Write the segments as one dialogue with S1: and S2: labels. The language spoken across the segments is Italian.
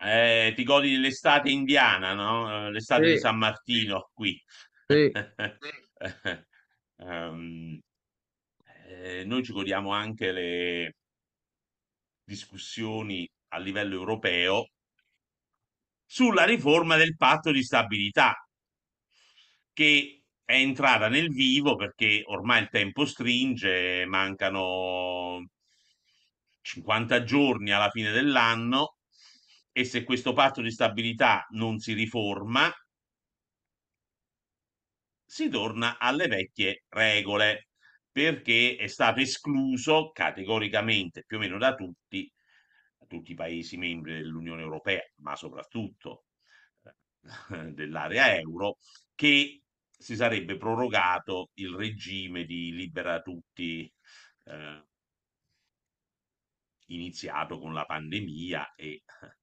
S1: Eh, ti godi dell'estate indiana, no? Eh, L'estate
S2: Sì.
S1: di San Martino qui.
S2: sì,
S1: Ehm, eh, noi ci godiamo anche le discussioni a livello europeo sulla riforma del patto di stabilità, che è entrata nel vivo perché ormai il tempo stringe, mancano 50 giorni alla fine dell'anno e se questo patto di stabilità non si riforma, si torna alle vecchie regole perché è stato escluso categoricamente più o meno da tutti, da tutti i paesi membri dell'Unione Europea, ma soprattutto eh, dell'area euro, che si sarebbe prorogato il regime di libera tutti eh, iniziato con la pandemia e ha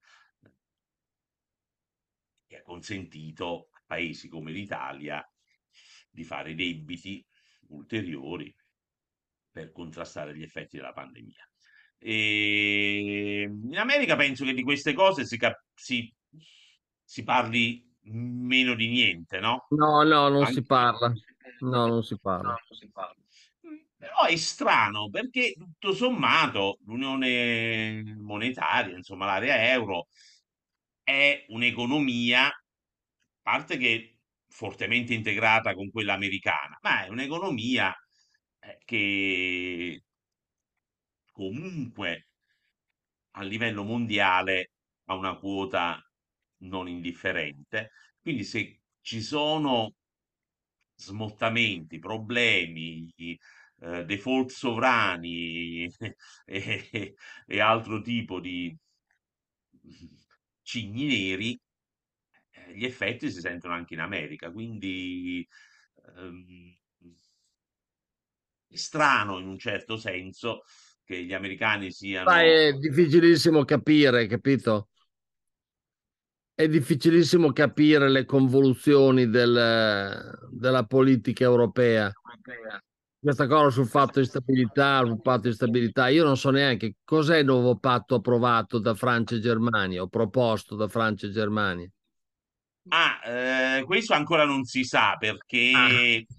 S1: consentito a paesi come l'Italia di fare debiti ulteriori per contrastare gli effetti della pandemia. E in America penso che di queste cose si, cap- si- si parli meno di niente, no?
S2: no, no, non
S1: Anche-
S2: si parla. No, non si parla.
S1: Mm, Però è strano perché tutto sommato l'unione monetaria, insomma l'area euro, è un'economia, a parte che fortemente integrata con quella americana, ma è un'economia eh, che comunque a livello mondiale ha una quota non indifferente. Quindi se ci sono smottamenti, problemi, eh, default sovrani e, e altro tipo di cigni neri, eh, gli effetti si sentono anche in America. Quindi ehm, è strano in un certo senso che gli americani siano...
S2: Sai, è difficilissimo capire, capito? È difficilissimo capire le convoluzioni del- della politica europea. Questa cosa sul fatto di stabilità, sul patto di stabilità, io non so neanche cos'è il nuovo patto approvato da Francia e Germania o proposto da Francia e Germania.
S1: Ah, eh, questo ancora non si sa perché
S2: Ah.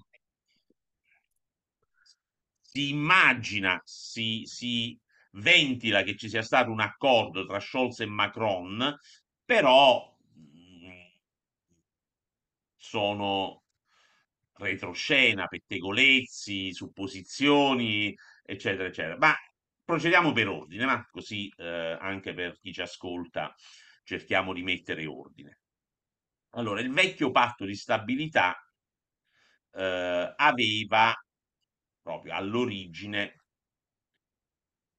S1: si immagina, si, si ventila che ci sia stato un accordo tra Scholz e Macron, però mh, sono retroscena, pettegolezzi, supposizioni, eccetera, eccetera. Ma procediamo per ordine, ma così eh, anche per chi ci ascolta cerchiamo di mettere ordine. Allora, il vecchio patto di stabilità eh, aveva proprio all'origine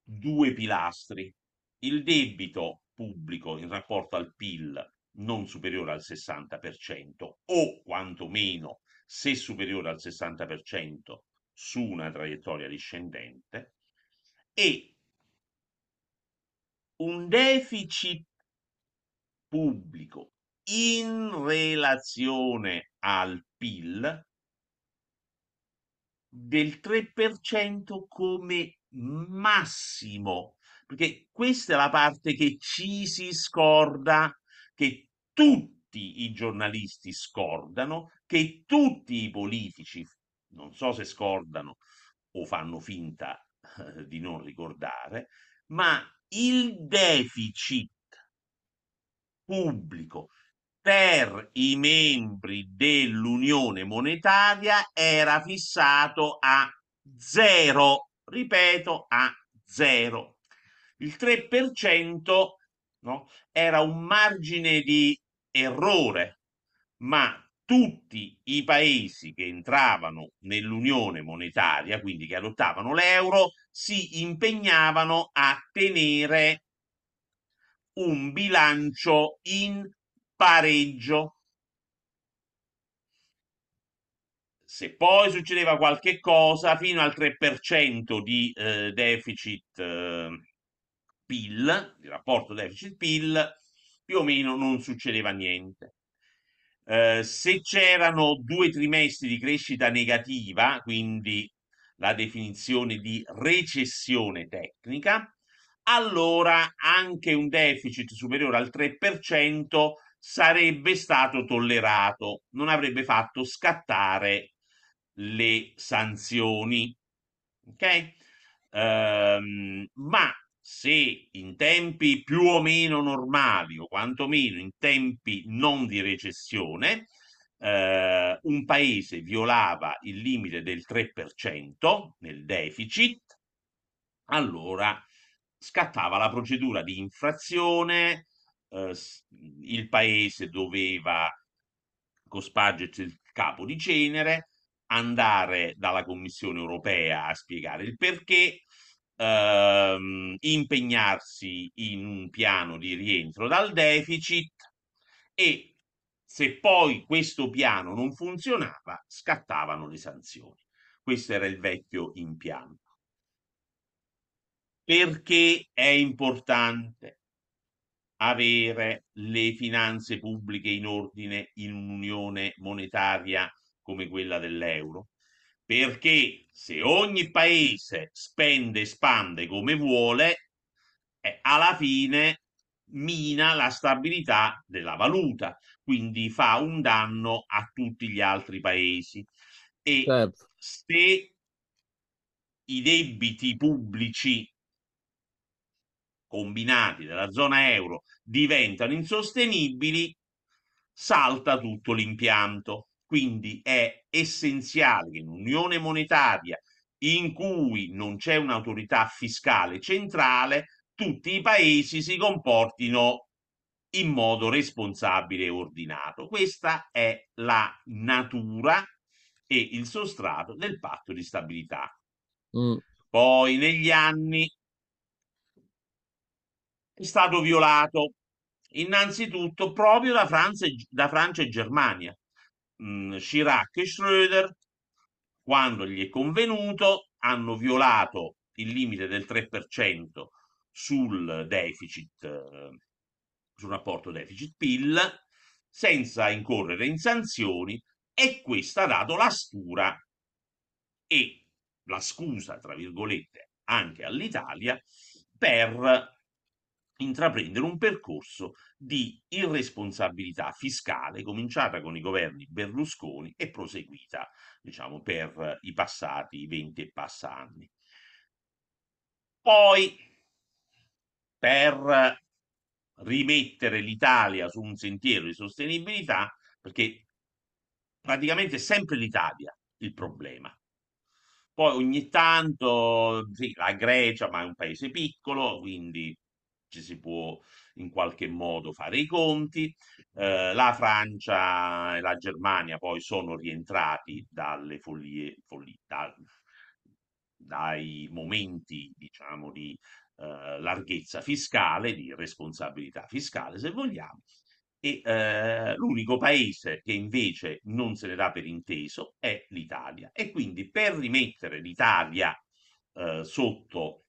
S1: due pilastri. Il debito pubblico in rapporto al PIL non superiore al 60% o quantomeno se superiore al 60% su una traiettoria discendente e un deficit pubblico in relazione al PIL del 3% come massimo, perché questa è la parte che ci si scorda, che tutti i giornalisti scordano, che tutti i politici, non so se scordano o fanno finta eh, di non ricordare, ma il deficit pubblico per i membri dell'Unione monetaria era fissato a zero, ripeto, a zero. Il 3% no, era un margine di errore, ma tutti i paesi che entravano nell'unione monetaria, quindi che adottavano l'euro, si impegnavano a tenere un bilancio in pareggio. Se poi succedeva qualche cosa, fino al 3% di eh, deficit eh, PIL, il rapporto deficit-PIL, più o meno non succedeva niente. Eh, se c'erano due trimestri di crescita negativa, quindi la definizione di recessione tecnica, allora anche un deficit superiore al 3% sarebbe stato tollerato, non avrebbe fatto scattare le sanzioni. Ok? Um, ma se in tempi più o meno normali o quantomeno in tempi non di recessione eh, un paese violava il limite del 3% nel deficit, allora scattava la procedura di infrazione, eh, il paese doveva cospargersi il capo di cenere, andare dalla Commissione europea a spiegare il perché, ehm, impegnarsi in un piano di rientro dal deficit e se poi questo piano non funzionava, scattavano le sanzioni. Questo era il vecchio impianto. Perché è importante avere le finanze pubbliche in ordine in un'unione monetaria come quella dell'euro? Perché se ogni paese spende e spande come vuole, eh, alla fine mina la stabilità della valuta, quindi fa un danno a tutti gli altri paesi. E certo. se i debiti pubblici combinati della zona euro diventano insostenibili, salta tutto l'impianto. Quindi è essenziale che in un'unione monetaria in cui non c'è un'autorità fiscale centrale, tutti i paesi si comportino in modo responsabile e ordinato. Questa è la natura e il sostrato del patto di stabilità. Mm. Poi negli anni è stato violato innanzitutto proprio da Francia, da Francia e Germania mh, mm, Chirac e Schröder, quando gli è convenuto, hanno violato il limite del 3% sul deficit, eh, sul rapporto deficit-PIL, senza incorrere in sanzioni, e questo ha dato la stura e la scusa, tra virgolette, anche all'Italia per intraprendere un percorso di irresponsabilità fiscale cominciata con i governi Berlusconi e proseguita, diciamo, per i passati 20 e passa anni. Poi, per rimettere l'Italia su un sentiero di sostenibilità, perché praticamente è sempre l'Italia il problema. Poi ogni tanto, sì, la Grecia, ma è un paese piccolo, quindi ci si può in qualche modo fare i conti. Eh, la Francia e la Germania poi sono rientrati dalle follie, follie da, dai momenti, diciamo, di eh, larghezza fiscale, di responsabilità fiscale, se vogliamo. E eh, l'unico paese che invece non se ne dà per inteso è l'Italia. E quindi per rimettere l'Italia eh, sotto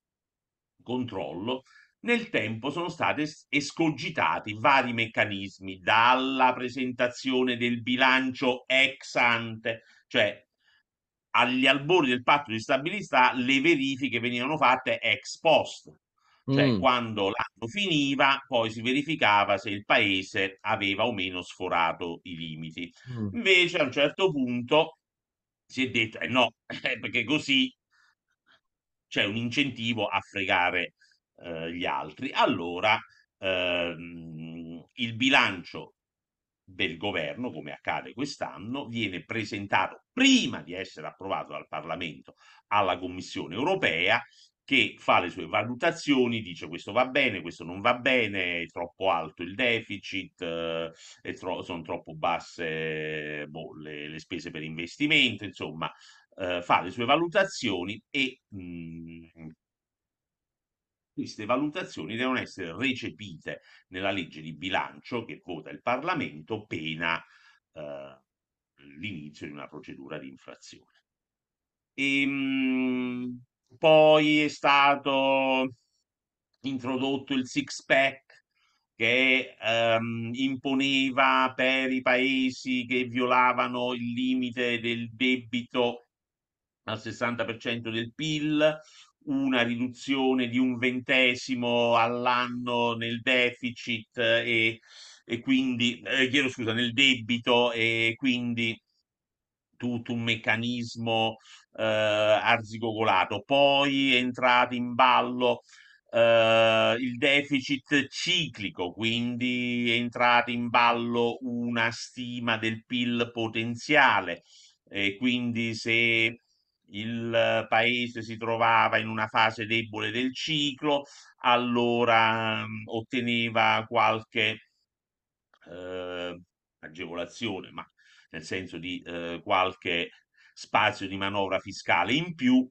S1: controllo nel tempo sono stati escogitati vari meccanismi, dalla presentazione del bilancio ex ante, cioè agli albori del patto di stabilità le verifiche venivano fatte ex post, cioè mm. quando l'anno finiva poi si verificava se il paese aveva o meno sforato i limiti. Mm. Invece a un certo punto si è detto eh no, perché così c'è un incentivo a fregare eh, gli altri, allora ehm, il bilancio del governo, come accade quest'anno, viene presentato prima di essere approvato dal Parlamento alla Commissione europea che fa le sue valutazioni, dice questo va bene, questo non va bene, è troppo alto il deficit, eh, tro- sono troppo basse boh, le, le, spese per investimento, insomma, eh, fa le sue valutazioni e mh, mm, queste valutazioni devono essere recepite nella legge di bilancio che vota il Parlamento pena eh, l'inizio di una procedura di infrazione. E, mh, poi è stato introdotto il six pack che ehm, imponeva per i paesi che violavano il limite del debito al 60% del PIL, una riduzione di un ventesimo all'anno nel deficit e, e quindi, eh, chiedo scusa, nel debito e quindi tutto un meccanismo eh, arzigogolato. Poi è entrato in ballo eh, il deficit ciclico, quindi è entrata in ballo una stima del PIL potenziale e quindi se il paese si trovava in una fase debole del ciclo, allora mh, otteneva qualche eh, agevolazione, ma nel senso di eh, qualche spazio di manovra fiscale in più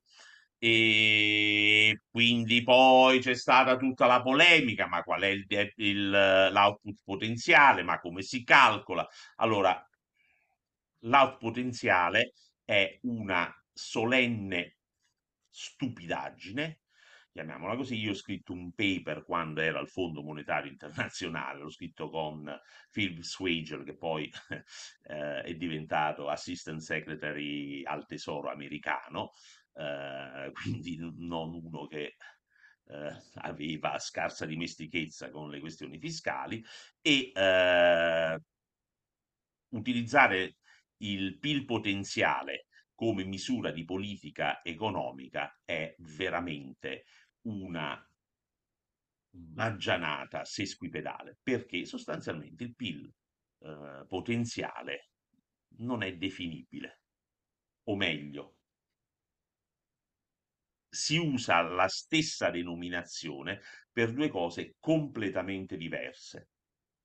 S1: e quindi poi c'è stata tutta la polemica, ma qual è il, il, l'output potenziale, ma come si calcola? Allora, l'output potenziale è una solenne stupidaggine chiamiamola così. Io ho scritto un paper quando era al Fondo Monetario Internazionale, l'ho scritto con Phil Swager, che poi eh, è diventato Assistant Secretary al Tesoro americano, eh, quindi non uno che eh, aveva scarsa dimestichezza con le questioni fiscali e eh, utilizzare il PIL potenziale come misura di politica economica è veramente una baggianata sesquipedale, perché sostanzialmente il PIL eh, potenziale non è definibile, o meglio, si usa la stessa denominazione per due cose completamente diverse.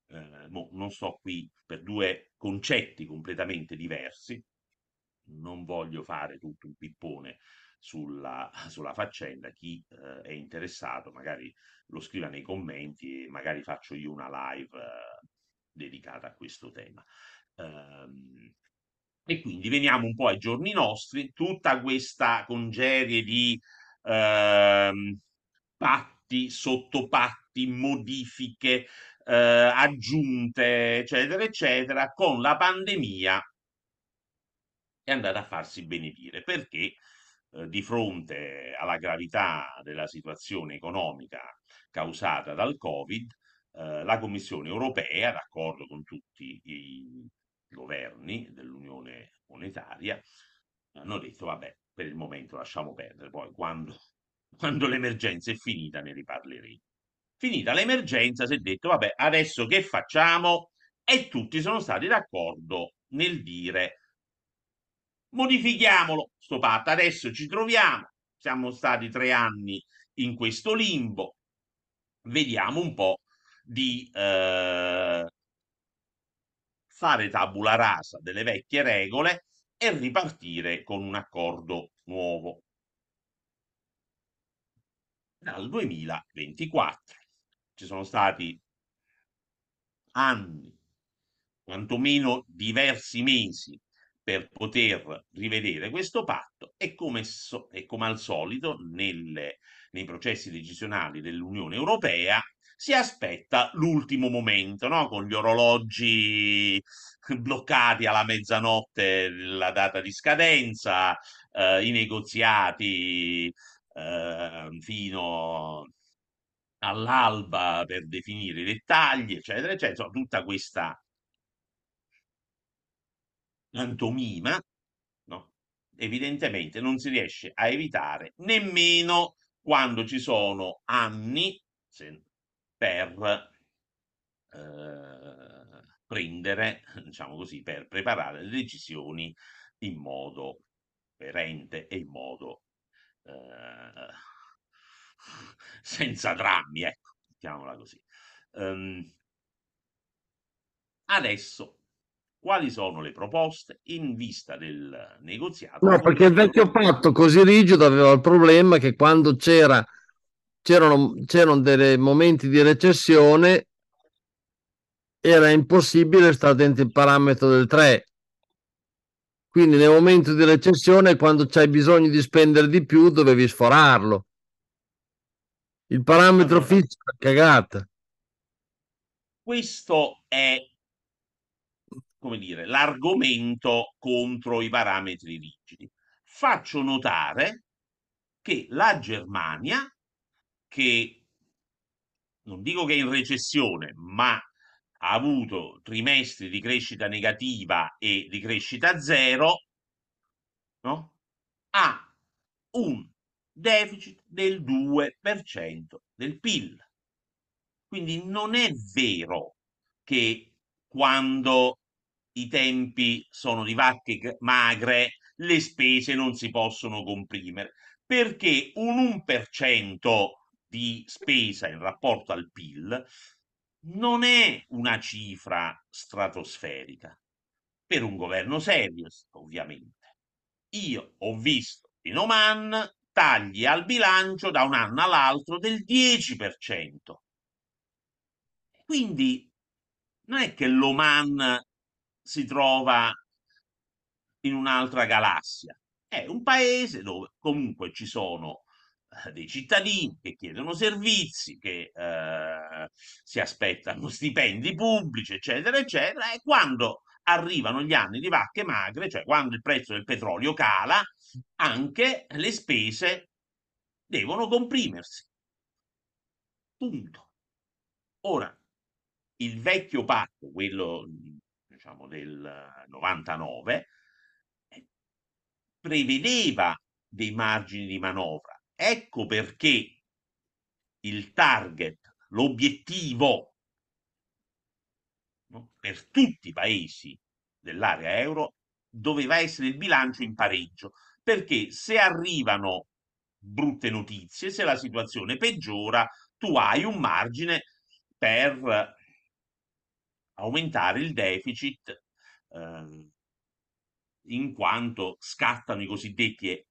S1: Eh, no, non sto qui per due concetti completamente diversi, non voglio fare tutto un pippone sulla, sulla faccenda, chi eh, è interessato magari lo scriva nei commenti e magari faccio io una live eh, dedicata a questo tema. Um, e quindi veniamo un po' ai giorni nostri, tutta questa congerie di ehm, patti, sottopatti, modifiche, eh, aggiunte, eccetera, eccetera, con la pandemia è andata a farsi benedire perché eh, di fronte alla gravità della situazione economica causata dal Covid, eh, la Commissione europea, d'accordo con tutti i governi dell'Unione monetaria, hanno detto vabbè, per il momento lasciamo perdere, poi quando, quando l'emergenza è finita ne riparleremo. Finita l'emergenza si è detto vabbè, adesso che facciamo? E tutti sono stati d'accordo nel dire modifichiamolo. Sto patto, adesso ci troviamo, siamo stati tre anni in questo limbo, vediamo un po' di eh, fare tabula rasa delle vecchie regole e ripartire con un accordo nuovo. Dal 2024. Ci sono stati anni, quantomeno diversi mesi, per poter rivedere questo patto e come, so, e come al solito nelle, nei processi decisionali dell'Unione Europea si aspetta l'ultimo momento, no? con gli orologi bloccati alla mezzanotte la data di scadenza, eh, i negoziati eh, fino all'alba per definire i dettagli, eccetera, eccetera, tutta questa pantomima, no? evidentemente non si riesce a evitare nemmeno quando ci sono anni per eh, prendere, diciamo così, per preparare le decisioni in modo coerente e in modo eh, senza drammi, ecco, mettiamola così. Um, adesso, quali sono le proposte in vista del negoziato?
S2: No, perché il vecchio patto così rigido aveva il problema che quando c'era, c'erano, c'erano dei momenti di recessione era impossibile stare dentro il parametro del 3. Quindi nel momento di recessione, quando c'hai bisogno di spendere di più, dovevi sforarlo. Il parametro
S1: allora,
S2: fisso è cagata.
S1: Questo è, come dire, l'argomento contro i parametri rigidi. Faccio notare che la Germania, che non dico che è in recessione, ma ha avuto trimestri di crescita negativa e di crescita zero, no? ha un deficit del 2% del PIL. Quindi non è vero che quando i tempi sono di vacche magre le spese non si possono comprimere, perché un 1% di spesa in rapporto al PIL non è una cifra stratosferica per un governo serio, ovviamente. Io ho visto in Oman tagli al bilancio da un anno all'altro del 10%. Quindi non è che l'Oman si trova in un'altra galassia, è un paese dove comunque ci sono eh, dei cittadini che chiedono servizi, che eh, si aspettano stipendi pubblici, eccetera, eccetera, e quando arrivano gli anni di vacche magre, cioè quando il prezzo del petrolio cala, anche le spese devono comprimersi. Punto. Ora, il vecchio patto, quello diciamo del 99, prevedeva dei margini di manovra. Ecco perché il target, l'obiettivo no, per tutti i paesi dell'area euro doveva essere il bilancio in pareggio, perché se arrivano brutte notizie, se la situazione peggiora, tu hai un margine per aumentare il deficit eh, in quanto scattano i cosiddetti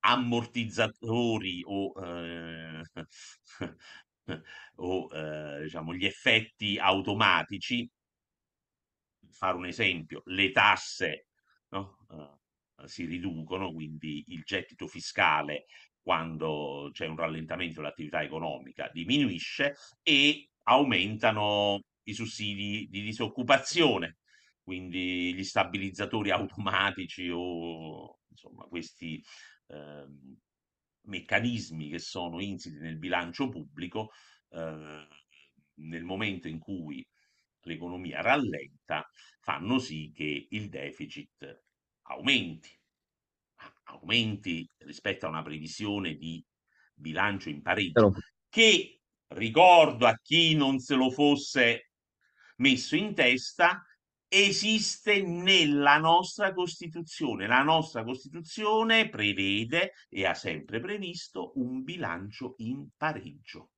S1: ammortizzatori o, eh, o eh, diciamo, gli effetti automatici. Fare un esempio, le tasse no? uh, si riducono, quindi il gettito fiscale quando c'è un rallentamento dell'attività economica diminuisce e aumentano i sussidi di disoccupazione, quindi gli stabilizzatori automatici o insomma questi Ehm, meccanismi che sono insiti nel bilancio pubblico, eh, nel momento in cui l'economia rallenta, fanno sì che il deficit aumenti. Aumenti rispetto a una previsione di bilancio in pareggio, che ricordo a chi non se lo fosse messo in testa, esiste nella nostra Costituzione. La nostra Costituzione prevede e ha sempre previsto un bilancio in pareggio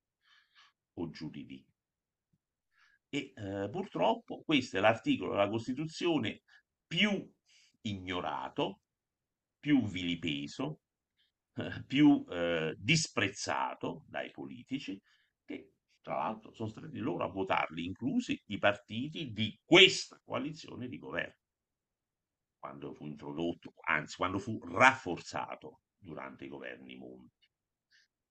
S1: o giù di lì. E eh, purtroppo questo è l'articolo della Costituzione più ignorato, più vilipeso, eh, più eh, disprezzato dai politici, tra l'altro sono stati loro a votarli, inclusi i partiti di questa coalizione di governo, quando fu introdotto, anzi quando fu rafforzato durante i governi Monti.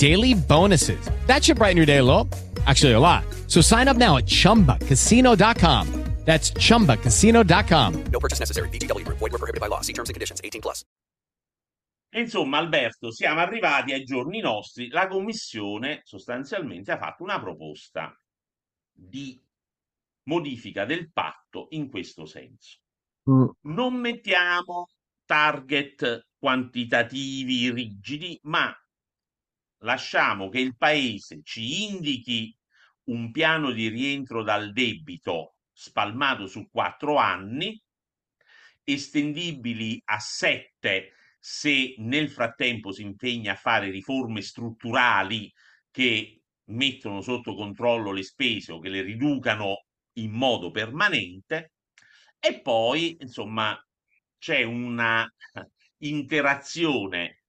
S3: daily bonuses. That should brighten your day a little. Actually, a lot. So sign up now at chumbacasino.com. That's chumbacasino.com.
S4: No purchase necessary. VGW Group. Void where prohibited by law. See terms and conditions. 18 plus.
S1: Insomma, Alberto, siamo arrivati ai giorni nostri. La Commissione sostanzialmente ha fatto una proposta di modifica del patto in questo senso.
S2: Mm.
S1: Non mettiamo target quantitativi rigidi, ma lasciamo che il Paese ci indichi un piano di rientro dal debito spalmato su quattro anni, estendibili a sette se nel frattempo si impegna a fare riforme strutturali che mettono sotto controllo le spese o che le riducano in modo permanente. E poi insomma c'è una interazione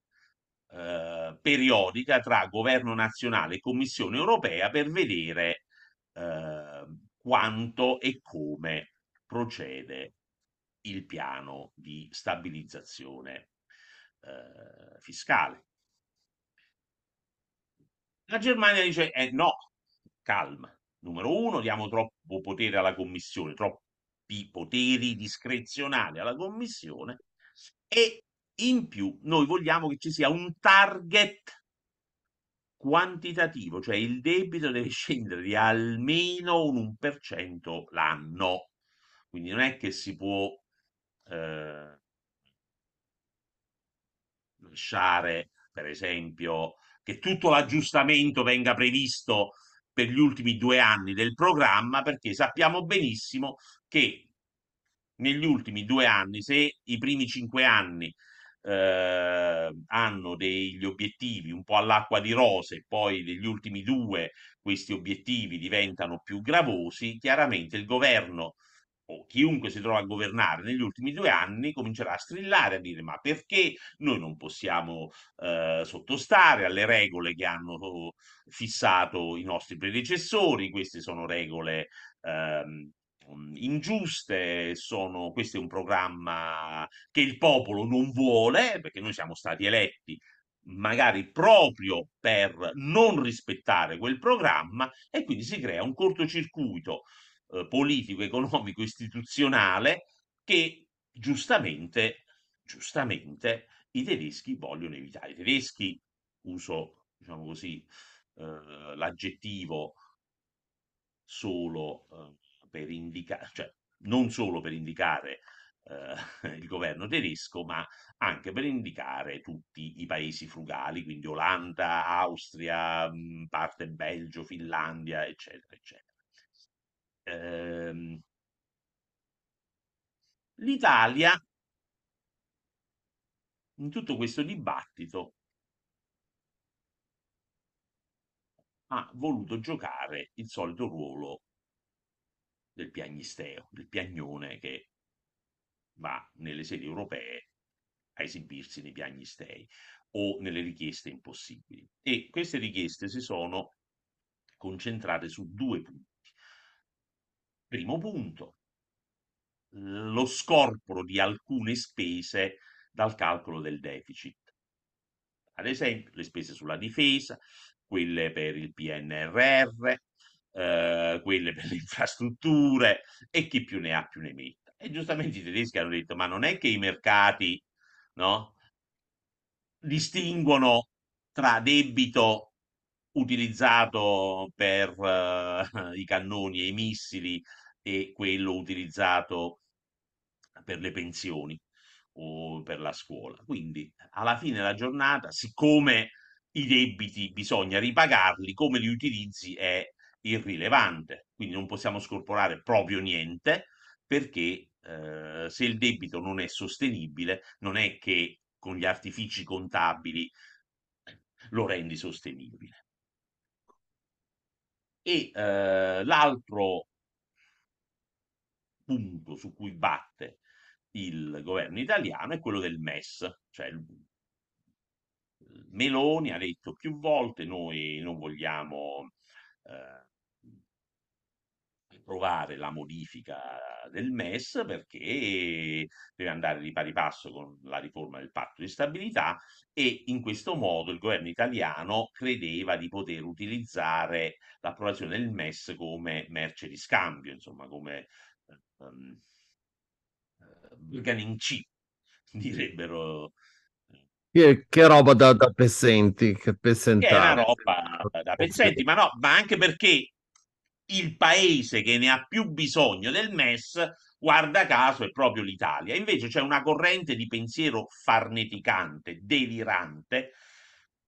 S1: eh, periodica tra governo nazionale e Commissione europea per vedere eh, quanto e come procede il piano di stabilizzazione eh, fiscale. La Germania dice eh, no, calma. Numero uno, diamo troppo potere alla Commissione, troppi poteri discrezionali alla Commissione e in più noi vogliamo che ci sia un target quantitativo, cioè il debito deve scendere di almeno un 1% l'anno. Quindi non è che si può eh, lasciare, per esempio, che tutto l'aggiustamento venga previsto per gli ultimi due anni del programma, perché sappiamo benissimo che negli ultimi due anni, se i primi cinque anni eh, hanno degli obiettivi un po' all'acqua di rose, poi negli ultimi due questi obiettivi diventano più gravosi, chiaramente il governo o chiunque si trova a governare negli ultimi due anni comincerà a strillare, a dire ma perché noi non possiamo eh, sottostare alle regole che hanno fissato i nostri predecessori, queste sono regole ehm, ingiuste, sono, questo è un programma che il popolo non vuole, perché noi siamo stati eletti magari proprio per non rispettare quel programma e quindi si crea un cortocircuito eh, politico, economico, istituzionale che giustamente, giustamente i tedeschi vogliono evitare. I tedeschi, uso diciamo così eh, l'aggettivo solo eh, per indicare, cioè non solo per indicare eh, il governo tedesco, ma anche per indicare tutti i paesi frugali, quindi Olanda, Austria, parte Belgio, Finlandia, eccetera, eccetera. Ehm, L'Italia, in tutto questo dibattito, ha voluto giocare il solito ruolo del piagnisteo, del piagnone che va nelle sedi europee a esibirsi nei piagnistei o nelle richieste impossibili. E queste richieste si sono concentrate su due punti. Primo punto, lo scorporo di alcune spese dal calcolo del deficit. Ad esempio, le spese sulla difesa, quelle per il PNRR, eh, quelle per le infrastrutture e chi più ne ha più ne metta. E giustamente i tedeschi hanno detto, ma non è che i mercati no, distinguono tra debito utilizzato per uh, i cannoni e i missili e quello utilizzato per le pensioni o per la scuola. Quindi alla fine della giornata, siccome i debiti bisogna ripagarli, come li utilizzi è irrilevante, quindi non possiamo scorporare proprio niente perché eh, se il debito non è sostenibile, non è che con gli artifici contabili lo rendi sostenibile. E eh, l'altro punto su cui batte il governo italiano è quello del MES, cioè Meloni ha detto più volte noi non vogliamo eh, approvare la modifica del MES perché deve andare di pari passo con la riforma del patto di stabilità e in questo modo il governo italiano credeva di poter utilizzare l'approvazione del MES come merce di scambio, insomma come um, bargaining chip, direbbero
S2: Che, che roba da, da pezzenti, che
S1: che è una
S2: pezzentare.
S1: roba da pezzenti, ma no, ma anche perché il paese che ne ha più bisogno del MES, guarda caso, è proprio l'Italia. Invece c'è una corrente di pensiero farneticante, delirante,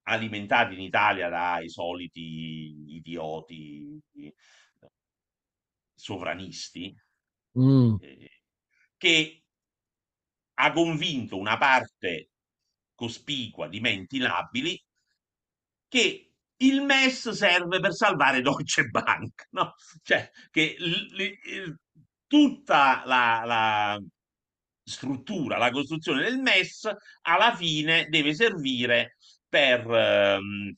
S1: alimentata in Italia dai soliti idioti sovranisti,
S2: Mm.
S1: eh, che ha convinto una parte cospicua di menti labili che il MES serve per salvare Deutsche Bank, no? Cioè che l- l- tutta la, la struttura, la costruzione del MES alla fine deve servire per ehm,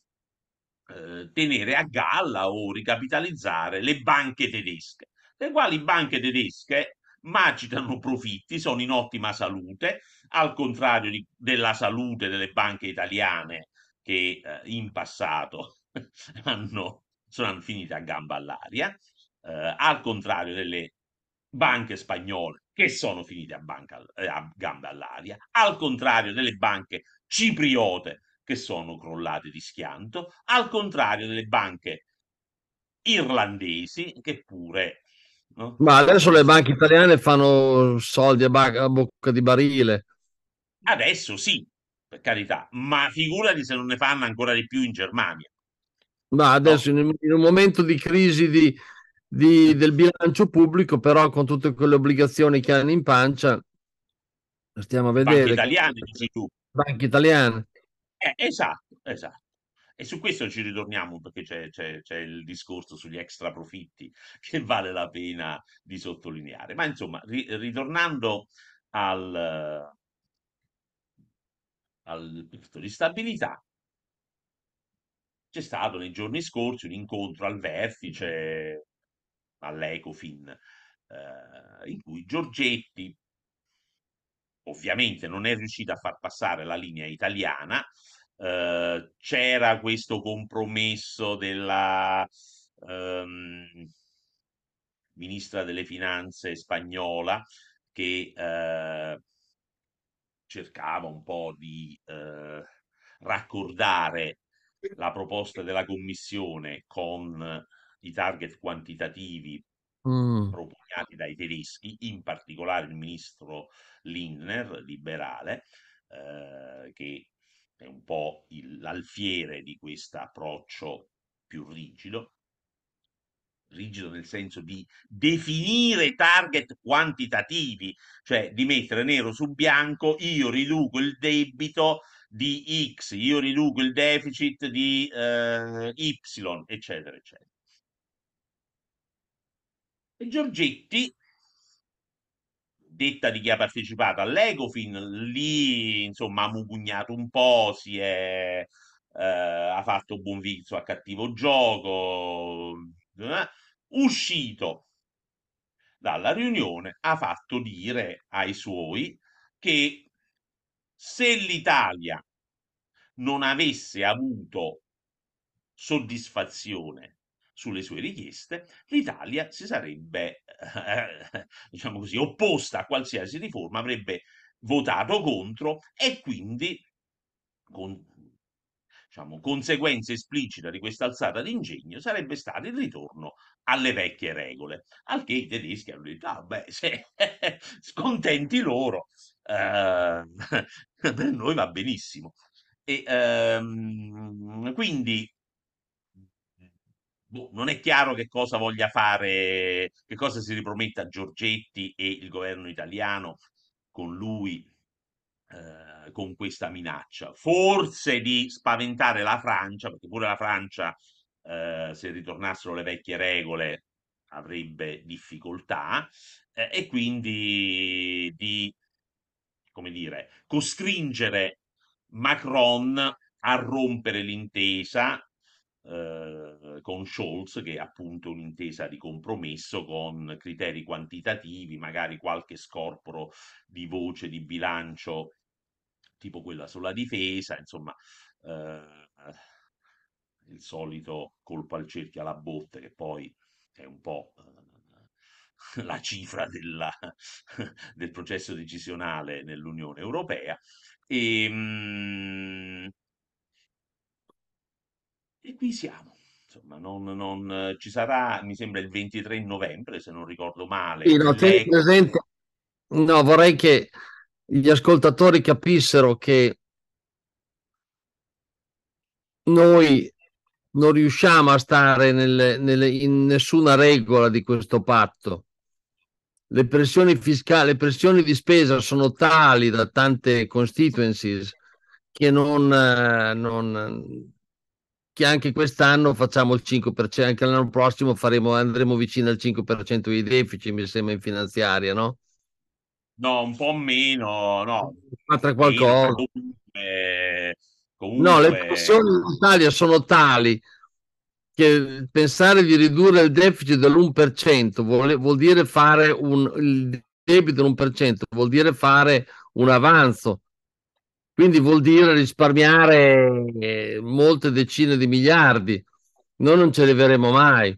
S1: eh, tenere a galla o ricapitalizzare le banche tedesche, le quali banche tedesche macitano profitti, sono in ottima salute, al contrario di- della salute delle banche italiane che eh, in passato hanno, sono finite a gamba all'aria, eh, al contrario delle banche spagnole che sono finite a, banca, eh, a gamba all'aria, al contrario delle banche cipriote che sono crollate di schianto, al contrario delle banche irlandesi che pure no,
S2: Ma adesso le banche italiane fanno soldi a, ba- a bocca di barile.
S1: Adesso sì, per carità, ma figurati se non ne fanno ancora di più in Germania.
S2: Ma
S1: No,
S2: adesso in un, in un momento di crisi di- di- del bilancio pubblico, però con tutte quelle obbligazioni che hanno in pancia, stiamo a
S1: banche
S2: vedere che
S1: italiane, dici tu.
S2: banche italiane.
S1: Eh, esatto, esatto. E su questo ci ritorniamo perché c'è, c'è- c'è il discorso sugli extra profitti che vale la pena di sottolineare. Ma insomma, ri- ritornando al, al patto di stabilità, c'è stato nei giorni scorsi un incontro al vertice all'Ecofin eh, in cui Giorgetti ovviamente non è riuscita a far passare la linea italiana. eh, c'era questo compromesso della ehm, ministra delle finanze spagnola che eh, cercava un po' di eh, raccordare la proposta della Commissione con i target quantitativi
S2: Mm.
S1: propugnati dai tedeschi, in particolare il ministro Lindner, liberale, eh, che è un po' il- l'alfiere di questo approccio più rigido, rigido nel senso di definire target quantitativi, cioè di mettere nero su bianco, io riduco il debito di X, io riduco il deficit di eh, Y, eccetera, eccetera. E Giorgetti, detta di chi ha partecipato all'Ecofin, lì insomma ha mugugnato un po', si è, eh, ha fatto buon viso a cattivo gioco, uscito dalla riunione ha fatto dire ai suoi che se l'Italia non avesse avuto soddisfazione sulle sue richieste, l'Italia si sarebbe, eh, diciamo così, opposta a qualsiasi riforma, avrebbe votato contro e quindi, con diciamo, conseguenza esplicita di questa alzata d'ingegno sarebbe stato il ritorno alle vecchie regole. Al che i tedeschi hanno detto, ah beh, se scontenti loro, eh, per noi va benissimo. E ehm, quindi boh, non è chiaro che cosa voglia fare, che cosa si riprometta Giorgetti e il governo italiano con lui, eh, con questa minaccia. Forse di spaventare la Francia, perché pure la Francia, eh, se ritornassero le vecchie regole, avrebbe difficoltà, eh, e quindi di costringere Macron a rompere l'intesa eh, con Scholz, che è appunto un'intesa di compromesso con criteri quantitativi, magari qualche scorporo di voce di bilancio tipo quella sulla difesa, insomma, eh, il solito colpo al cerchio alla botte, che poi è un po' eh, la cifra della, del processo decisionale nell'Unione Europea. E, mm, e qui siamo. Insomma, non, non, ci sarà, mi sembra il 23 novembre, se non ricordo male.
S2: Sì, no, tieni presente- no, vorrei che gli ascoltatori capissero che noi non riusciamo a stare nelle- nelle- in nessuna regola di questo patto. Le pressioni fiscali, le pressioni di spesa sono tali da tante constituencies che non, non- che anche quest'anno facciamo il 5%, anche l'anno prossimo faremo, andremo vicino al 5% di deficit, mi sembra, in finanziaria, no?
S1: No, un po' meno, no. Meno,
S2: qualcosa.
S1: comunque,
S2: No, le
S1: comunque,
S2: pressioni in Italia sono tali che pensare di ridurre il deficit dell'1% vuol, vuol dire fare un il debito dell'1%, vuol dire fare un avanzo. Quindi vuol dire risparmiare eh, molte decine di miliardi. Noi non ce li avremo mai.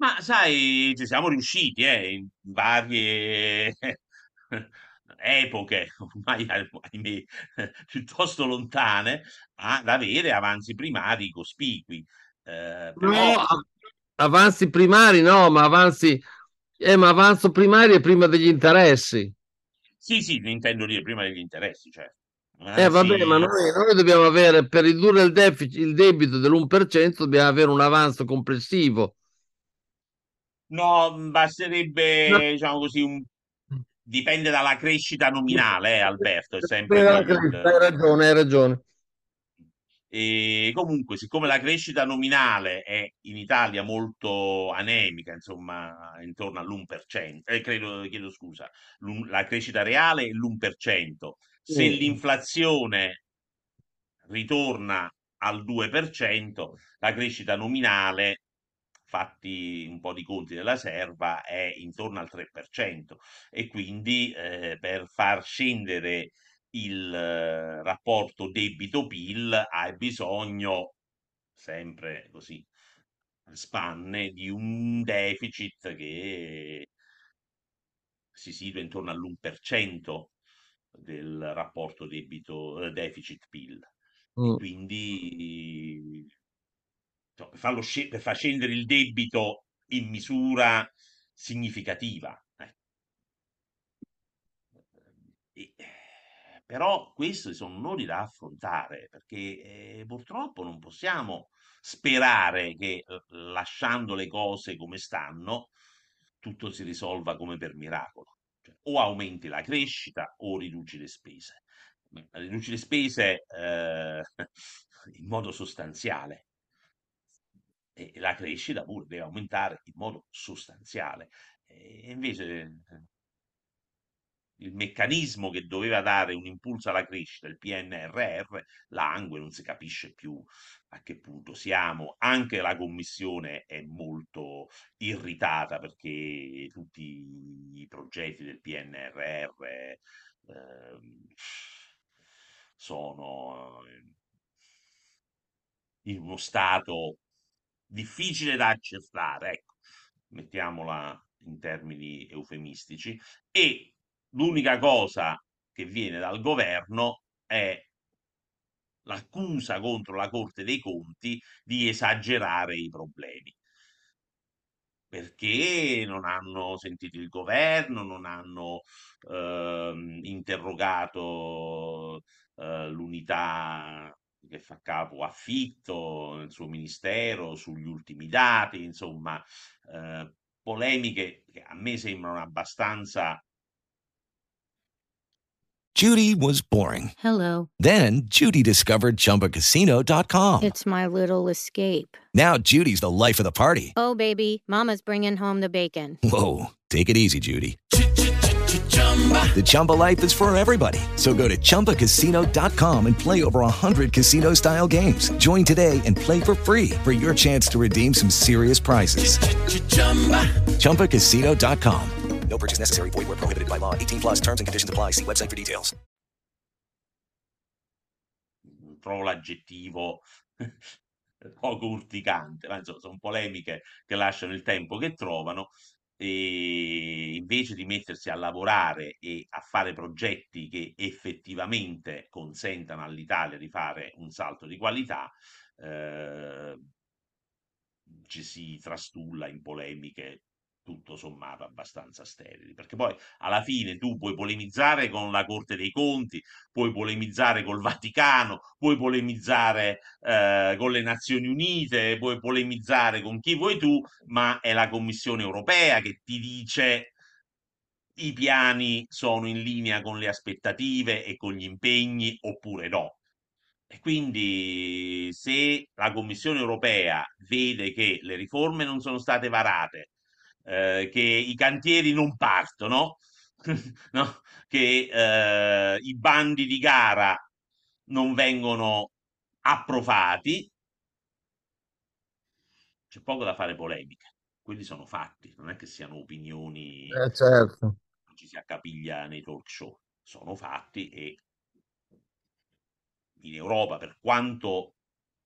S1: Ma sai, ci siamo riusciti, eh, in varie epoche, ormai ahimè, piuttosto lontane, ad avere avanzi primari cospicui. Eh,
S2: No,
S1: però
S2: a- avanzi primari no, ma avanzi, eh, ma avanzo primario è prima degli interessi.
S1: sì, sì, intendo dire prima degli interessi, certo.
S2: Eh, vabbè, ma
S1: Avanzi,
S2: noi, noi dobbiamo avere, per ridurre il deficit, il debito dell'1%, dobbiamo avere un avanzo complessivo.
S1: No, basterebbe,
S2: No.
S1: diciamo così, un... dipende dalla crescita nominale, eh, Alberto, è sempre
S2: Hai ragione, hai ragione.
S1: E comunque, siccome la crescita nominale è in Italia molto anemica, insomma, intorno all'1%, eh, credo, chiedo scusa, la crescita reale è l'1%. Se
S2: Mm.
S1: l'inflazione ritorna al 2%, la crescita nominale, fatti un po' di conti della serva, è intorno al 3%. E quindi eh, per far scendere il eh, rapporto debito-PIL hai bisogno, sempre così, spanne, di un deficit che si situa intorno all'1% del rapporto debito, eh,
S2: Mm.
S1: quindi per, farlo sce- per far scendere il debito in misura significativa. ecco. E, eh, però questi sono onori da affrontare perché eh, purtroppo non possiamo sperare che eh, lasciando le cose come stanno tutto si risolva come per miracolo. Cioè, o aumenti la crescita o riduci le spese. Riduci le spese eh, in modo sostanziale e la crescita pure deve aumentare in modo sostanziale. E invece eh, il meccanismo che doveva dare un impulso alla crescita, il PNRR, langue, non si capisce più a che punto siamo. Anche la Commissione è molto irritata perché tutti i progetti del PNRR ehm, sono eh, in uno stato difficile da accettare, ecco, mettiamola in termini eufemistici, e l'unica cosa che viene dal governo è l'accusa contro la Corte dei Conti di esagerare i problemi. Perché non hanno sentito il governo, non hanno ehm, interrogato eh, l'unità che fa capo a Fitto nel suo ministero sugli ultimi dati, insomma, eh, polemiche che a me sembrano abbastanza
S5: Judy was boring.
S6: Hello.
S5: Then Judy discovered ChumbaCasino.com.
S6: It's my little escape.
S5: Now Judy's the life of the party.
S6: Oh, baby, Mama's bringing home the bacon.
S5: Whoa, take it easy, Judy. The Chumba life is for everybody. So go to ChumbaCasino.com and play over 100 casino style games. Join today and play for free for your chance to redeem some serious prizes. ChumbaCasino.com.
S4: No purchase necessary. Void where prohibited by law. 18 plus terms and conditions apply. See website for details.
S1: trovo l'aggettivo poco urticante, ma insomma sono polemiche che lasciano il tempo che trovano e invece di mettersi a lavorare e a fare progetti che effettivamente consentano all'Italia di fare un salto di qualità, eh, ci si trastulla in polemiche tutto sommato abbastanza sterili, perché poi alla fine tu puoi polemizzare con la Corte dei Conti, puoi polemizzare col Vaticano, puoi polemizzare eh, con le Nazioni Unite, puoi polemizzare con chi vuoi tu, ma è la Commissione europea che ti dice i piani sono in linea con le aspettative e con gli impegni oppure no. E quindi se la Commissione europea vede che le riforme non sono state varate, eh, che i cantieri non partono, no? che eh, i bandi di gara non vengono approvati, c'è poco da fare polemica. Quelli sono fatti, non è che siano opinioni
S2: Eh, certo.
S1: che ci si accapiglia nei talk show, sono fatti e in Europa, per quanto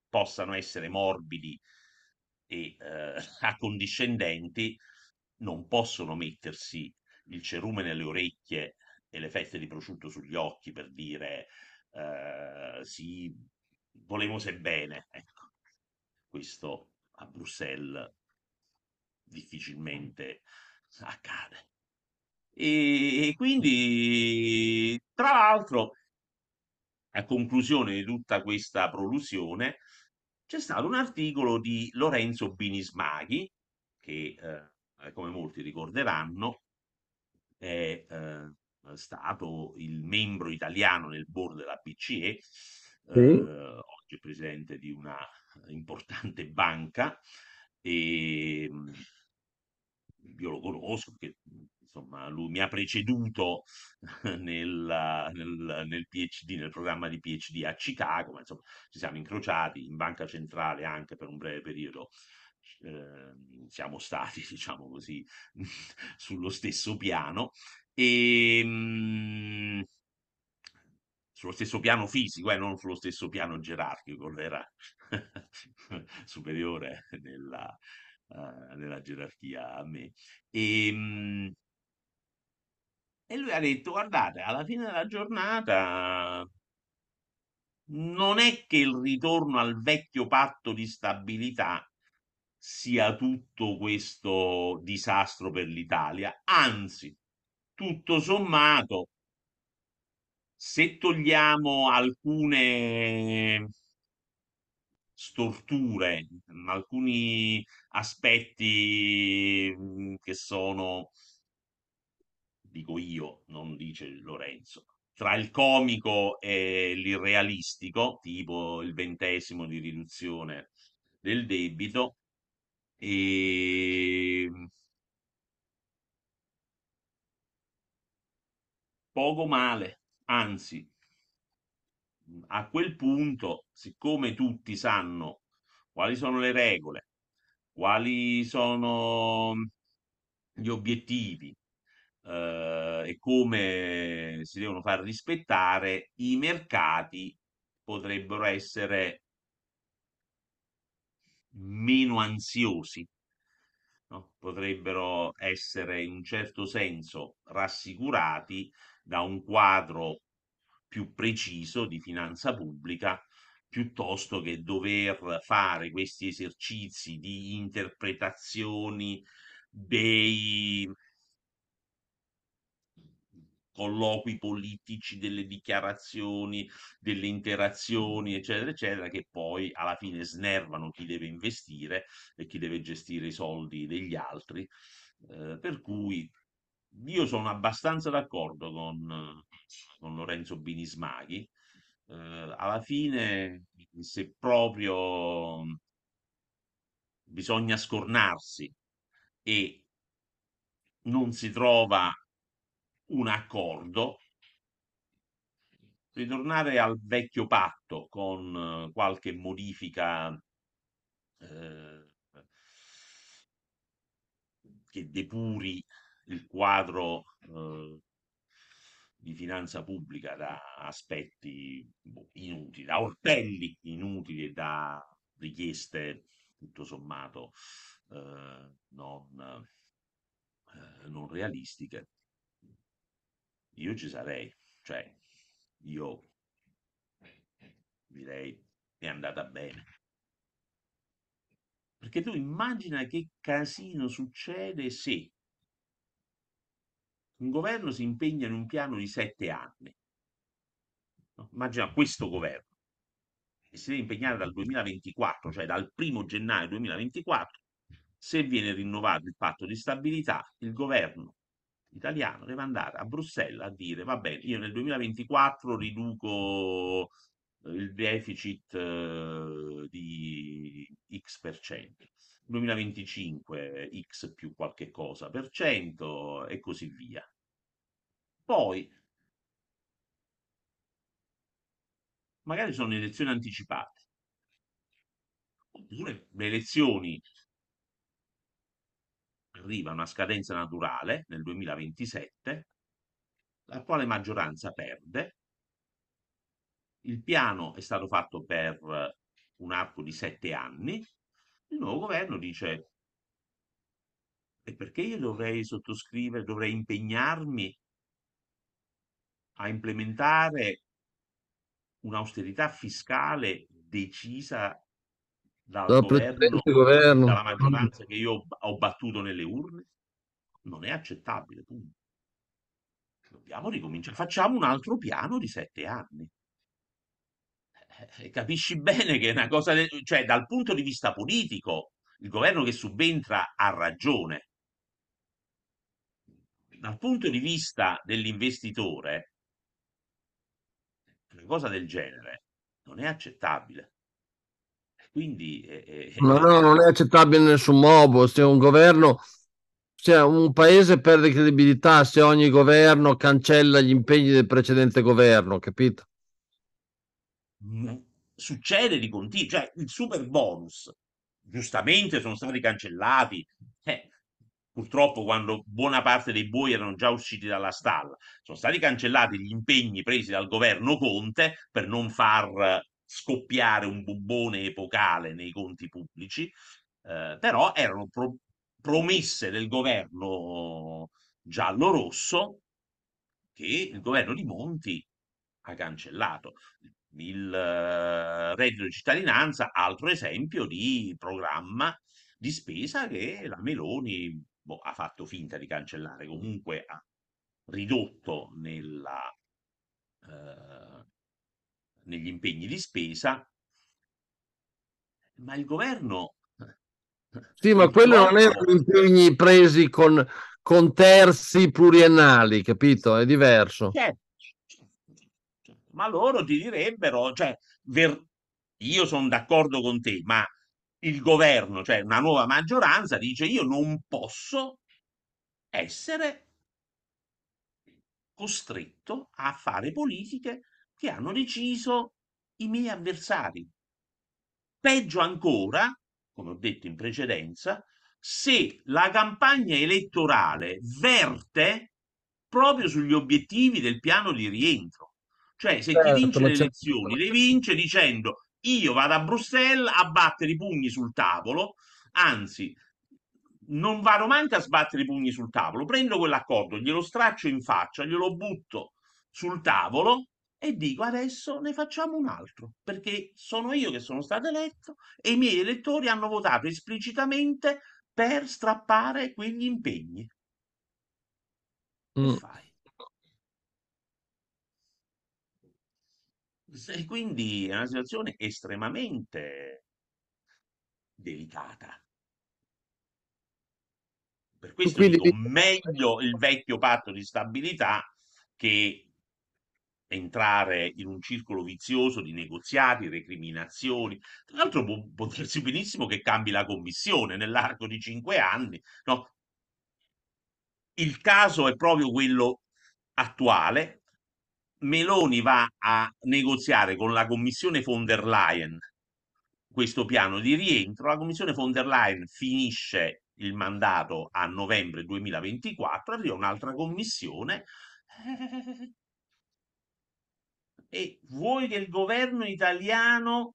S1: possano essere morbidi e eh, accondiscendenti, non possono mettersi il cerume nelle orecchie e le fette di prosciutto sugli occhi per dire eh, sì, volevo se bene. Ecco, questo a Bruxelles difficilmente accade. E, e quindi, tra l'altro, a conclusione di tutta questa prolusione, c'è stato un articolo di Lorenzo Binismaghi, che eh, come molti ricorderanno è eh, stato il membro italiano nel board della BCE,
S2: Sì.
S1: eh, oggi presidente di una importante banca e mh, io lo conosco, perché insomma lui mi ha preceduto nel, nel, nel PhD, nel programma di PhD a Chicago, ma insomma ci siamo incrociati in banca centrale anche per un breve periodo. Eh, siamo stati, diciamo così, sullo stesso piano e mh, sullo stesso piano fisico, e non sullo stesso piano gerarchico, era superiore nella, eh, nella gerarchia a me. E, mh, e lui ha detto, guardate, alla fine della giornata non è che il ritorno al vecchio patto di stabilità sia tutto questo disastro per l'Italia, anzi, tutto sommato, se togliamo alcune storture, alcuni aspetti mh, che sono, dico io, non dice Lorenzo, tra il comico e l'irrealistico, tipo il ventesimo di riduzione del debito, e poco male, anzi, a quel punto, siccome tutti sanno quali sono le regole, quali sono gli obiettivi eh, e come si devono far rispettare, i mercati potrebbero essere meno ansiosi, no? potrebbero essere in un certo senso rassicurati da un quadro più preciso di finanza pubblica piuttosto che dover fare questi esercizi di interpretazioni dei colloqui politici, delle dichiarazioni, delle interazioni, eccetera, eccetera, che poi alla fine snervano chi deve investire e chi deve gestire i soldi degli altri. Eh, per cui io sono abbastanza d'accordo con, con Lorenzo Binismaghi. Eh, alla fine, se proprio bisogna scornarsi e non si trova un accordo, ritornare al vecchio patto con eh, qualche modifica eh, che depuri il quadro eh, di finanza pubblica da aspetti boh, inutili, da orpelli inutili e da richieste tutto sommato eh, non, eh, non realistiche, io ci sarei, cioè io direi è andata bene. Perché tu immagina che casino succede se un governo si impegna in un piano di sette anni. No? Immagina questo governo e si deve impegnare dal 2024, cioè dal primo gennaio 2024, se viene rinnovato il patto di stabilità, il governo italiano deve andare a Bruxelles a dire va bene, io nel 2024 riduco eh, il deficit eh, di X per cento, 2025 X più qualche cosa per cento e così via. Poi, magari sono elezioni anticipate, oppure le elezioni arrivano a scadenza naturale nel 2027, l'attuale maggioranza perde, il piano è stato fatto per un arco di sette anni, il nuovo governo dice e perché io dovrei sottoscrivere, dovrei impegnarmi a implementare un'austerità fiscale decisa dal governo,
S2: governo.
S1: dalla maggioranza che io ho, ho battuto nelle urne, non è accettabile. Punto. Dobbiamo ricominciare. Facciamo un altro piano di sette anni. Eh, capisci bene che è una cosa, de- cioè dal punto di vista politico, il governo che subentra ha ragione. Dal punto di vista dell'investitore, una cosa del genere non è accettabile. Quindi eh, eh,
S2: No, no, non è accettabile in nessun modo. Se un governo, se un paese perde credibilità se ogni governo cancella gli impegni del precedente governo, capito?
S1: mm, succede di continuo, cioè il super bonus, giustamente sono stati cancellati, eh, purtroppo quando buona parte dei buoi erano già usciti dalla stalla, sono stati cancellati gli impegni presi dal governo Conte per non far scoppiare un bubbone epocale nei conti pubblici, eh, però erano pro- promesse del governo giallo-rosso che il governo di Monti ha cancellato. Il uh, reddito di cittadinanza, altro esempio di programma di spesa che la Meloni boh, ha fatto finta di cancellare, comunque ha ridotto nella, uh, negli impegni di spesa, ma il governo...
S2: Sì, ma quelli non erano impegni presi con, con terzi pluriennali, capito? È diverso.
S1: Certo, ma loro ti direbbero, cioè, ver... io sono d'accordo con te, ma il governo, cioè una nuova maggioranza, dice io non posso essere costretto a fare politiche che hanno deciso i miei avversari. Peggio ancora, come ho detto in precedenza, se la campagna elettorale verte proprio sugli obiettivi del piano di rientro. Cioè, se
S2: Certo,
S1: chi vince le elezioni le vince dicendo io vado a Bruxelles a battere i pugni sul tavolo, anzi, non vado manco a sbattere i pugni sul tavolo, prendo quell'accordo, glielo straccio in faccia, glielo butto sul tavolo e dico adesso ne facciamo un altro, perché sono io che sono stato eletto e i miei elettori hanno votato esplicitamente per strappare quegli impegni. Che
S2: Mm.
S1: fai? E quindi è una situazione estremamente delicata. Per questo
S2: Quindi
S1: dico meglio il vecchio patto di stabilità che entrare in un circolo vizioso di negoziati, recriminazioni. Tra l'altro può, può darsi benissimo che cambi la commissione nell'arco di cinque anni. No? Il caso è proprio quello attuale, Meloni va a negoziare con la Commissione von der Leyen questo piano di rientro. La Commissione von der Leyen finisce il mandato a novembre 2024, arriva un'altra commissione. E vuoi che il governo italiano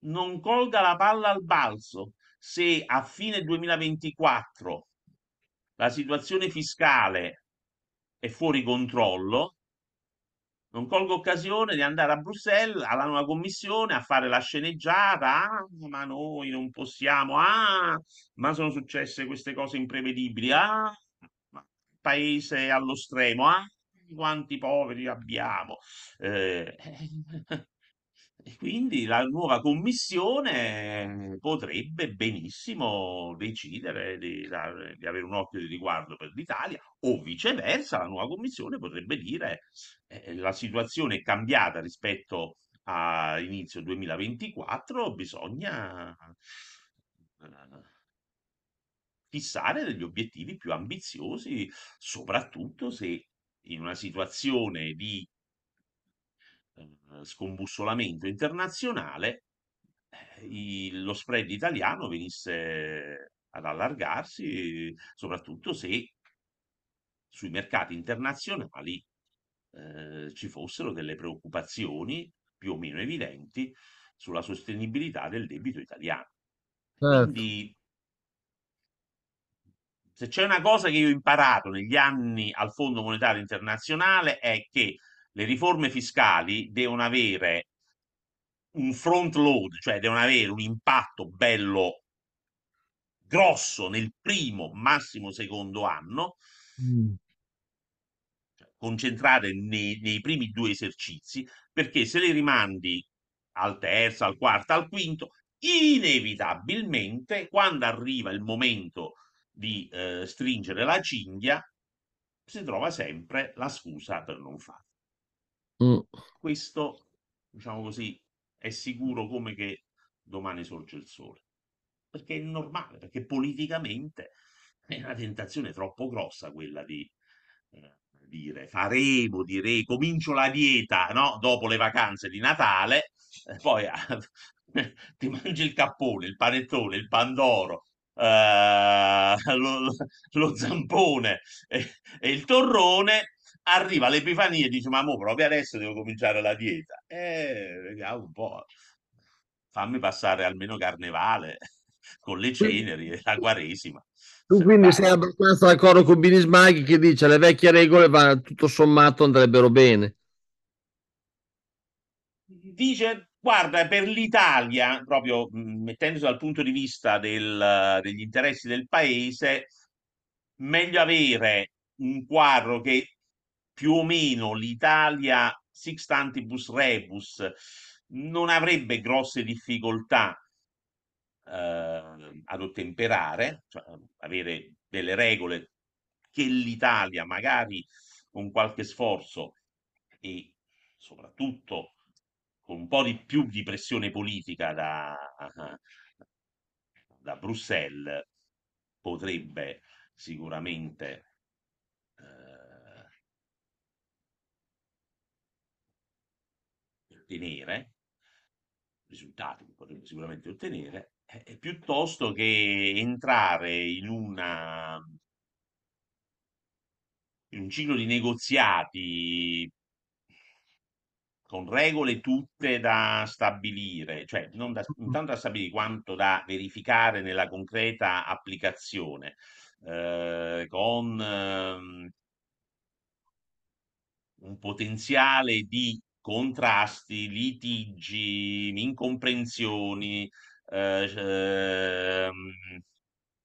S1: non colga la palla al balzo se a fine 2024 la situazione fiscale è fuori controllo, non colgo occasione di andare a Bruxelles alla nuova commissione a fare la sceneggiata. Ah, ma noi non possiamo. Ah, ma sono successe queste cose imprevedibili. Ah, ma paese allo stremo. Ah, quanti poveri abbiamo. Eh, E quindi la nuova commissione potrebbe benissimo decidere di, di avere un occhio di riguardo per l'Italia o viceversa, la nuova commissione potrebbe dire eh, la situazione è cambiata rispetto a inizio 2024, bisogna eh, fissare degli obiettivi più ambiziosi, soprattutto se in una situazione di eh, scombussolamento internazionale, eh, il- lo spread italiano venisse ad allargarsi, soprattutto se sui mercati internazionali eh, ci fossero delle preoccupazioni più o meno evidenti sulla sostenibilità del debito italiano.
S2: Certo.
S1: Quindi, se c'è una cosa che io ho imparato negli anni al Fondo Monetario Internazionale è che le riforme fiscali devono avere un front load, cioè devono avere un impatto bello grosso nel primo, massimo secondo anno,
S2: Mm.
S1: cioè concentrate nei, nei primi due esercizi, perché se le rimandi al terzo, al quarto, al quinto, inevitabilmente, quando arriva il momento di eh, stringere la cinghia, si trova sempre la scusa per non farlo.
S2: Mm.
S1: Questo, diciamo così, è sicuro come che domani sorge il sole. Perché è normale, perché politicamente è una tentazione troppo grossa quella di eh, dire faremo, direi, comincio la dieta, no? Dopo le vacanze di Natale, eh, poi ti mangi il cappone, il panettone, il pandoro, eh, lo, lo- zampone e, e il torrone, arriva l'Epifania e dice, ma mo proprio adesso devo cominciare la dieta. Eh, vediamo un po', fammi passare almeno Carnevale con le ceneri e la Quaresima.
S2: Tu quindi sei abbastanza d'accordo con Binismaghi che dice le vecchie regole va, tutto sommato andrebbero bene.
S1: Dice, guarda, per l'Italia, proprio mh, mettendosi dal punto di vista del- degli interessi del paese, meglio avere un quadro che più o meno l'Italia sixtantibus rebus non avrebbe grosse difficoltà eh, ad ottemperare, cioè avere delle regole che l'Italia magari con qualche sforzo e soprattutto con un po' di più di pressione politica da, da Bruxelles potrebbe sicuramente eh, ottenere risultati che potrebbe sicuramente ottenere, eh, piuttosto che entrare in una in un ciclo di negoziati con regole tutte da stabilire, cioè non da, intanto da stabilire quanto da verificare nella concreta applicazione, eh, con ehm, un potenziale di contrasti, litigi, incomprensioni, eh, ehm,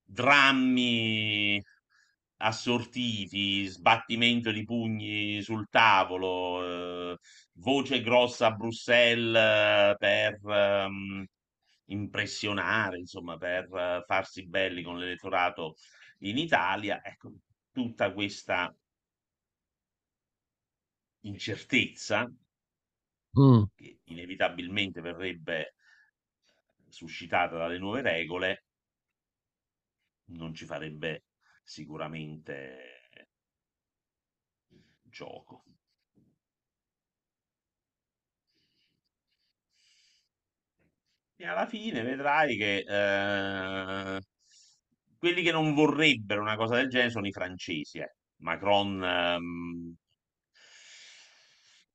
S1: drammi assortiti, sbattimento di pugni sul tavolo, eh, voce grossa a Bruxelles per ehm, impressionare, insomma, per eh, farsi belli con l'elettorato in Italia. Ecco, tutta questa incertezza
S2: Mm.
S1: che inevitabilmente verrebbe suscitata dalle nuove regole non ci farebbe sicuramente gioco. E alla fine vedrai che eh, quelli che non vorrebbero una cosa del genere sono i francesi. eh. Macron ehm,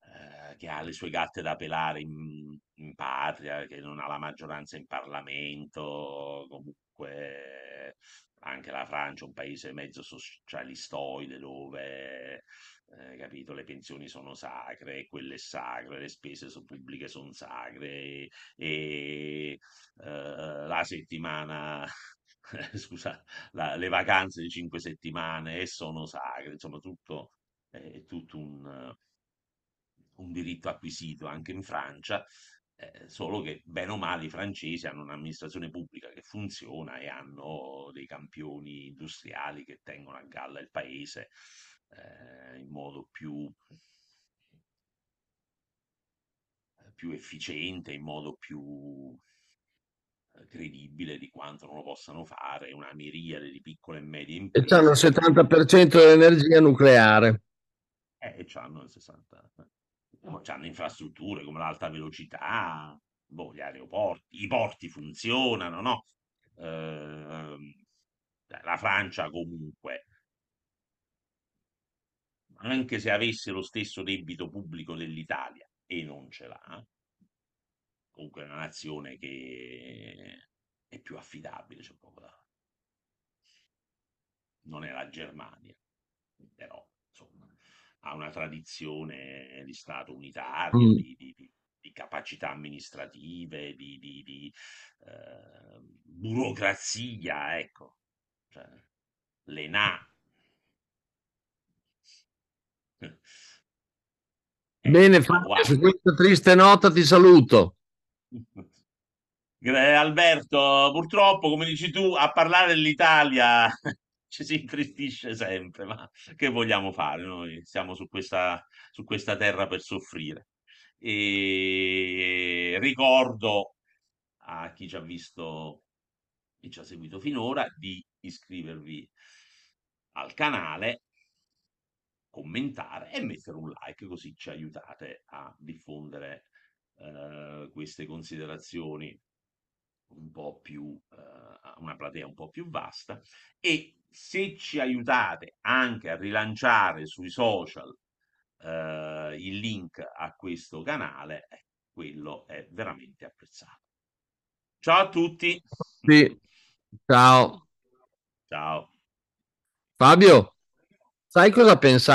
S1: eh, che ha le sue gatte da pelare in, in patria, che non ha la maggioranza in Parlamento, comunque anche la Francia è un paese mezzo socialistoide dove, eh, capito, le pensioni sono sacre, quelle sacre, le spese so- pubbliche sono sacre e eh, la settimana, scusa, la- le vacanze di cinque settimane sono sacre, insomma tutto, è tutto un un diritto acquisito anche in Francia, eh, solo che bene o male i francesi hanno un'amministrazione pubblica che funziona e hanno dei campioni industriali che tengono a galla il paese eh, in modo più, più efficiente, in modo più eh, credibile di quanto non lo possano fare una miriade di piccole e medie
S2: E hanno il
S1: imprese.
S2: 70% dell'energia nucleare.
S1: Eh, e c'hanno il 60. No, c'hanno infrastrutture come l'alta velocità, boh, gli aeroporti, i porti funzionano, no? Ehm, la Francia comunque, anche se avesse lo stesso debito pubblico dell'Italia, e non ce l'ha, comunque è una nazione che è più affidabile, c'è poco da... Non è la Germania, però insomma ha una tradizione di Stato unitario,
S2: Mm.
S1: di, di- di- capacità amministrative, di, di- di, eh, burocrazia, ecco. Cioè, l'ENA.
S2: Bene,
S1: Ecco,
S2: Fabio, su questa triste nota ti saluto.
S1: Gra- Alberto, purtroppo, come dici tu, a parlare dell'Italia ci si intristisce sempre, ma che vogliamo fare? Noi siamo su questa, su questa terra per soffrire. E ricordo a chi ci ha visto e ci ha seguito finora di iscrivervi al canale, commentare e mettere un like, così ci aiutate a diffondere eh, queste considerazioni un po' più eh, a una platea un po' più vasta e se ci aiutate anche a rilanciare sui social eh, il link a questo canale, eh, quello è veramente apprezzato. Ciao a tutti.
S2: Sì. Ciao.
S1: Ciao.
S2: Fabio, sai cosa pensare?